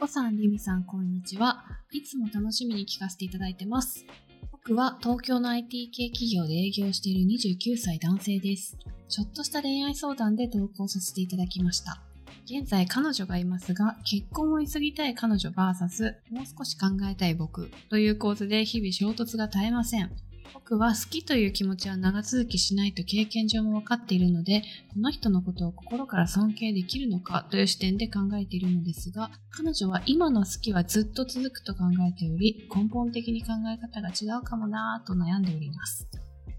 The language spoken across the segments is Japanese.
こさん、りみさん、こんにちは。いつも楽しみに聞かせていただいてます。僕は東京の IT 系企業で営業している29歳男性です。ちょっとした恋愛相談で投稿させていただきました。現在彼女がいますが、結婚を急ぎたい彼女 VS もう少し考えたい僕という構図で日々衝突が絶えません。僕は好きという気持ちは長続きしないと経験上も分かっているので、この人のことを心から尊敬できるのかという視点で考えているのですが、彼女は今の好きはずっと続くと考えており、根本的に考え方が違うかもなぁと悩んでおります。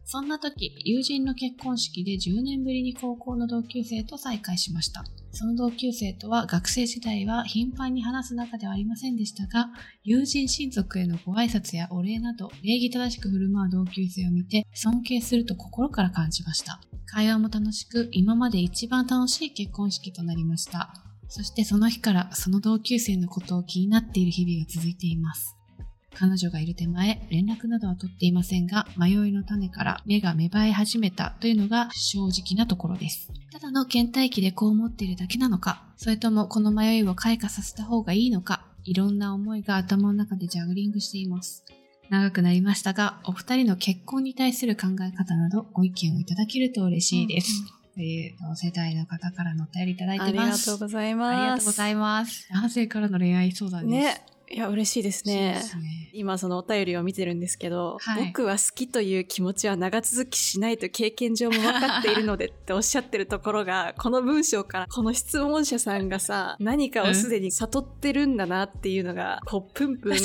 そんな時、友人の結婚式で10年ぶりに高校の同級生と再会しました。その同級生とは学生時代は頻繁に話す仲ではありませんでしたが、友人親族へのご挨拶やお礼など礼儀正しく振る舞う同級生を見て尊敬すると心から感じました。会話も楽しく、今まで一番楽しい結婚式となりました。そしてその日からその同級生のことを気になっている日々が続いています。彼女がいる手前、連絡などは取っていませんが、迷いの種から目が芽生え始めたというのが正直なところです。ただの倦怠期でこう思っているだけなのか、それともこの迷いを開花させた方がいいのか、いろんな思いが頭の中でジャグリングしています。長くなりましたが、お二人の結婚に対する考え方などご意見をいただけると嬉しいです。うんという同世代の方からのお便りいただいてます。ありがとうございます。ありがとうございます。男性からの恋愛相談です。ね。いや、嬉しいですね。すね今そのお便りを見てるんですけど、はい、僕は好きという気持ちは長続きしないと経験上も分かっているのでっておっしゃってるところが、この文章からこの質問者さんがさ、何かをすでに悟ってるんだなっていうのが、こう、プンプン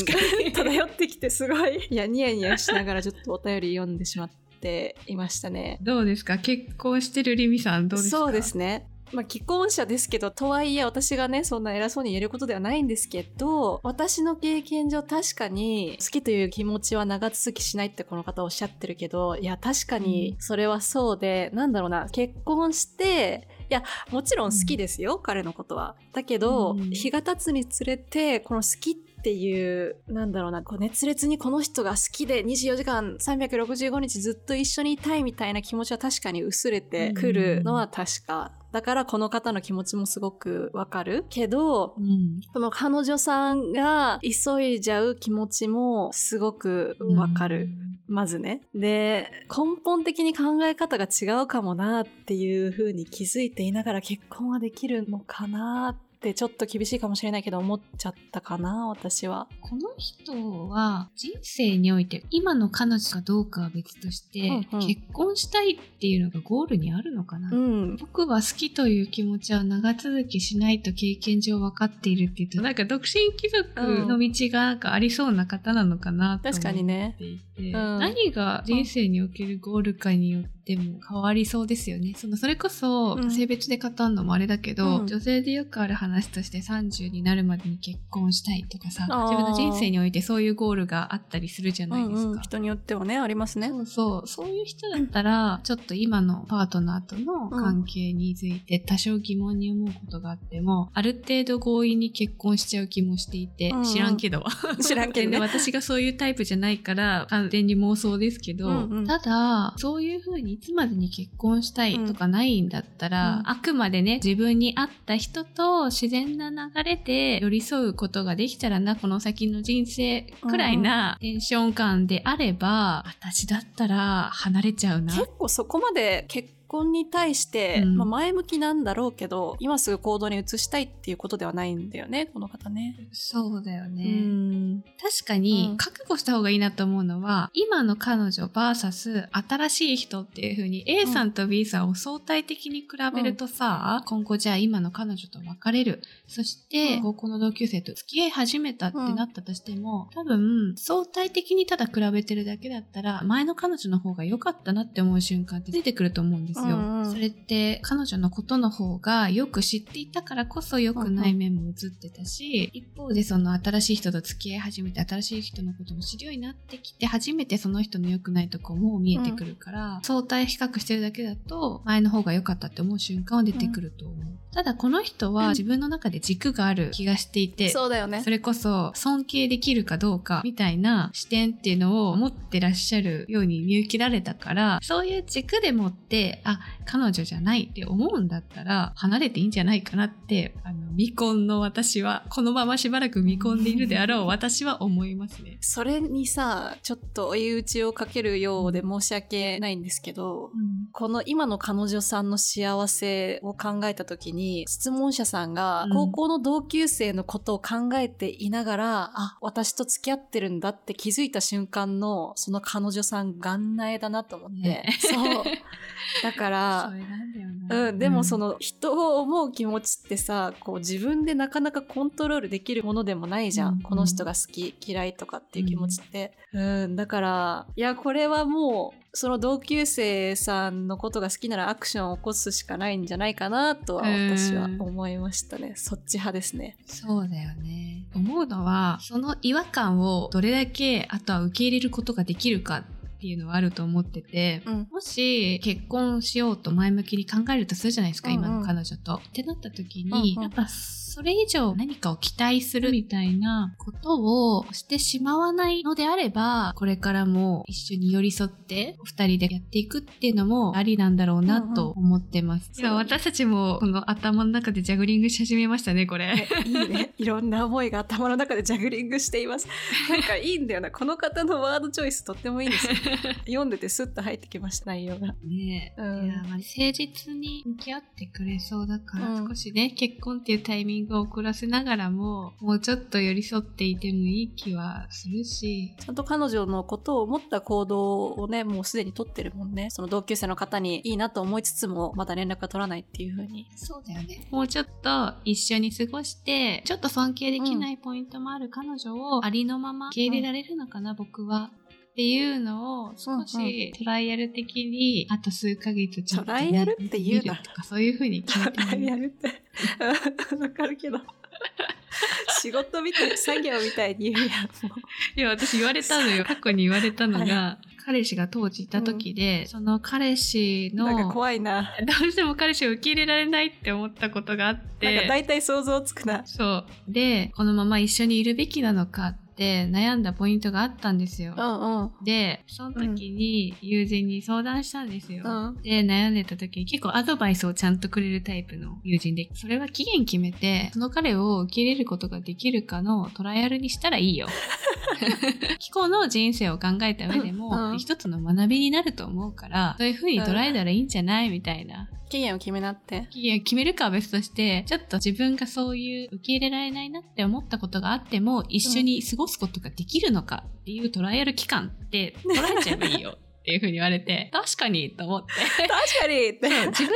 漂ってきてすごい、いや、ニヤニヤしながらちょっとお便り読んでしまって、いましたね。どうですか？結婚してるリミさんどうですか？そうですね。まあ、既婚者ですけど、とはいえ私がね、そんな偉そうに言えることではないんですけど、私の経験上確かに好きという気持ちは長続きしないってこの方おっしゃってるけど、いや、確かにそれはそうで、うん、なんだろうな、結婚して、いや、もちろん好きですよ、うん、彼のことは。だけど、うん、日が経つにつれて、この好きっていう、なんだろうな、こう熱烈にこの人が好きで24時間365日ずっと一緒にいたいみたいな気持ちは確かに薄れてくるのは確かだからこの方の気持ちもすごくわかるけど、うん、この彼女さんが急いじゃう気持ちもすごくわかる。うん、まずね。で、根本的に考え方が違うかもなっていう風に気づいていながら結婚はできるのかなってちょっと厳しいかもしれないけど思っちゃったかな私は。この人は人生において今の彼女かどうかは別として、うんうん、結婚したいっていうのがゴールにあるのかな、うん、僕は好きという気持ちは長続きしないと経験上分かっているって言うとなんか独身貴族の道がなんかありそうな方なのかなと思っていて、確かにね、うん、何が人生におけるゴールかによってでも変わりそうですよね。そのそれこそ性別で語るのもあれだけど、うん、女性でよくある話として30になるまでに結婚したいとかさ、自分の人生においてそういうゴールがあったりするじゃないですか。うんうん、人によってはね、ありますね。そうそう。そういう人だったら、ちょっと今のパートナーとの関係について多少疑問に思うことがあっても、ある程度強引に結婚しちゃう気もしていて、うんうん、知らんけど。知らんけど、ね、私がそういうタイプじゃないから、完全に妄想ですけど、うんうん、ただ、そういうふうにいつまでに結婚したいとかないんだったら、うん、あくまでね、自分に合った人と自然な流れで寄り添うことができたらな、この先の人生くらいなテンション感であれば、うん、私だったら離れちゃうな。結構そこまで結婚に対して、うん、まあ、前向きなんだろうけど、今すぐ行動に移したいっていうことではないんだよね、この方ね。そうだよね。確かに、覚悟した方がいいなと思うのは、うん、今の彼女 VS 新しい人っていう風に A さんと B さんを相対的に比べるとさ、うん、今後じゃあ今の彼女と別れる。そして、高校の同級生と付き合い始めたってなったとしても、多分、相対的にただ比べてるだけだったら、前の彼女の方が良かったなって思う瞬間って出てくると思うんですですよ。うんうん、それって彼女のことの方がよく知っていたからこそ良くない面も映ってたし、うんうん、一方でその新しい人と付き合い始めて新しい人のことも知るようになってきて初めてその人の良くないとこも見えてくるから、うん、相対比較してるだけだと前の方が良かったって思う瞬間は出てくると思う。うん、ただこの人は自分の中で軸がある気がしていて、そうだよね。それこそ尊敬できるかどうかみたいな視点っていうのを持ってらっしゃるように見受けられたから、そういう軸でもってあ、彼女じゃないって思うんだったら、離れていいんじゃないかなって、あの、未婚の私は、このまましばらく未婚でいるであろう私は思いますね。それにさ、ちょっと追い打ちをかけるようで申し訳ないんですけど、この今の彼女さんの幸せを考えた時に、質問者さんがうん高校の同級生のことを考えていながら、あ、私と付き合ってるんだって気づいた瞬間の、その彼女さん元内だなと思って。ねそう。だ から。うん、でもその人を思う気持ちってさ、こう自分でなかなかコントロールできるものでもないじゃん。うんこの人が好き、嫌いとかっていう気持ちって。うん、だから、いや、これはもう、その同級生さんのことが好きならアクションを起こすしかないんじゃないかなとは私は思いましたね。そっち派ですね。そうだよね。思うのは、その違和感をどれだけあとは受け入れることができるかっていうのはあると思ってて、うん。もし結婚しようと前向きに考えるとするじゃないですか、うんうん今の彼女と。ってなった時に、うんうんやっぱそれ以上何かを期待するみたいなことをしてしまわないのであれば、これからも一緒に寄り添って、お二人でやっていくっていうのもありなんだろうなと思ってます。うんうん私たちもこの頭の中でジャグリングし始めましたね、これ。ねいいね。いろんな思いが頭の中でジャグリングしています。なんかいいんだよな。この方のワードチョイスとってもいいんですよ。読んでてスッと入ってきました、内容が。ねえ、うんいやまあ誠実に向き合ってくれそうだから、うん少しね結婚っていうタイミングを遅らせながらももうちょっと寄り添っていてもいい気はするしちゃんと彼女のことを思った行動をね、もうすでに取ってるもんね。その同級生の方にいいなと思いつつも、まだ連絡が取らないっていう風に。そうだよねもうちょっと一緒に過ごしてちょっと尊敬できないポイントもある彼女をありのまま受け入れられるのかな、僕は。っていうのを少うんうんしトライアル的にあと数ヶ月ちょっとトライアル？って言うなとかそういう風に決めてみるやるって。わかるけど。仕事みたい、作業みたいに言うやん。もういや、私言われたのよ。過去に言われたのが、彼氏が当時いた時で、その彼氏の、なんかど怖いな。うしても彼氏を受け入れられないって思ったことがあっなんかて、大体想像つくな。そう。で、このまま一緒にいるべきなのかって悩んだポイントがあったんですよ。うんうん。で、その時に友人に相談したんですよ。うんで、悩んでた時に結構アドバイスをちゃんとくれるタイプの友人で、それは期限決めて、その彼を受け入れることができるかのトライアルにしたらいいよ。気候の人生を考えた上でも、うん一つの学びになると思うから、そういう風に捉えたらいいんじゃないみたいな。期限を決めなって。期限決めるかは別として、ちょっと自分がそういう受け入れられないなって思ったことがあっても、一緒に過ごすことができるのかっていうトライアル期間って 捉えちゃえばいいよっていう風に言われて、確かにと思って。確かにって。自分にとって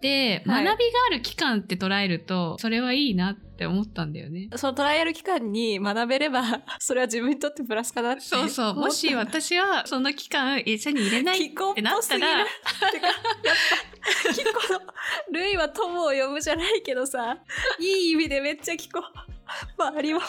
学びがある期間って捉えると、それはいいなって思ったんだよね。そのトライアル期間に 学べれば、それは自分にとってプラスかなって。そうそう。もし私はその期間一緒に入れないってなったら、キコの、ルイは友を呼ぶじゃないけどさ、いい意味でめっちゃキコ、周りも。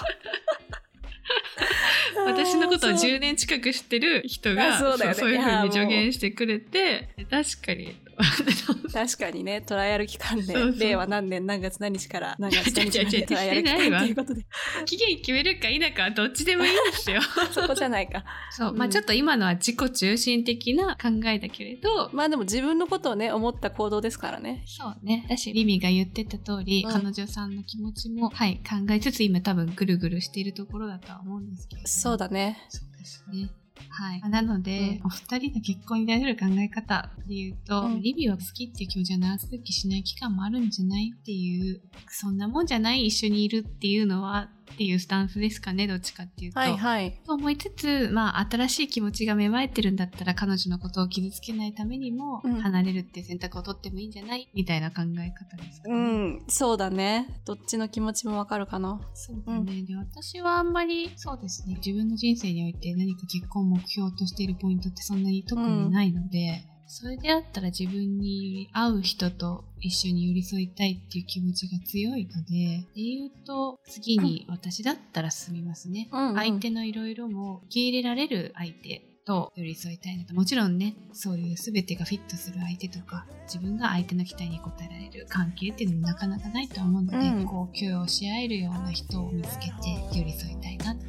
私のことをあーそう10年近く知ってる人が、あそうそういうふうに助言してくれて、確かに。確かにね、トライアル期間で、そうそう令和何年何月何日から何月何日までトライアル期間ということで、期限決めるか否かはどっちでもいいんですよ。そこじゃないか。そう。うんまあちょっと今のは自己中心的な考えだけれど、まあでも自分のことをね、思った行動ですからね。そうね。だし、リミが言ってた通り、うん彼女さんの気持ちも、はい、考えつつ今多分ぐるぐるしているところだとは思うんですけど。そうだね。そうですね。はい。なので、うんお二人の結婚に対する考え方で言うと、うんリビは好きっていう気持ちは長続きしない期間もあるんじゃないっていう、そんなもんじゃない一緒にいるっていうのは、っていうスタンスですかね、どっちかっていうと。はいはい。と思いつつ、まあ、新しい気持ちが芽生えてるんだったら、彼女のことを傷つけないためにも、うん離れるって選択を取ってもいいんじゃないみたいな考え方ですかね。うん、そうだね。どっちの気持ちもわかるかな。そうだね、で私はあんまりそうですね自分の人生において何か結婚を目標としているポイントってそんなに特にないので、それであったら自分に合う人と一緒に寄り添いたいっていう気持ちが強いのでで言うと次に私だったら進みますね、うん。うん相手のいろいろも受け入れられる相手と寄り添いたいなともちろんねそういう全てがフィットする相手とか自分が相手の期待に応えられる関係っていうのもなかなかないと思うので、うん。こう許容し合えるような人を見つけて寄り添いたいなって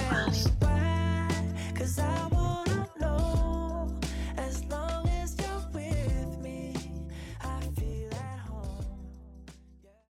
dance back? Cause I want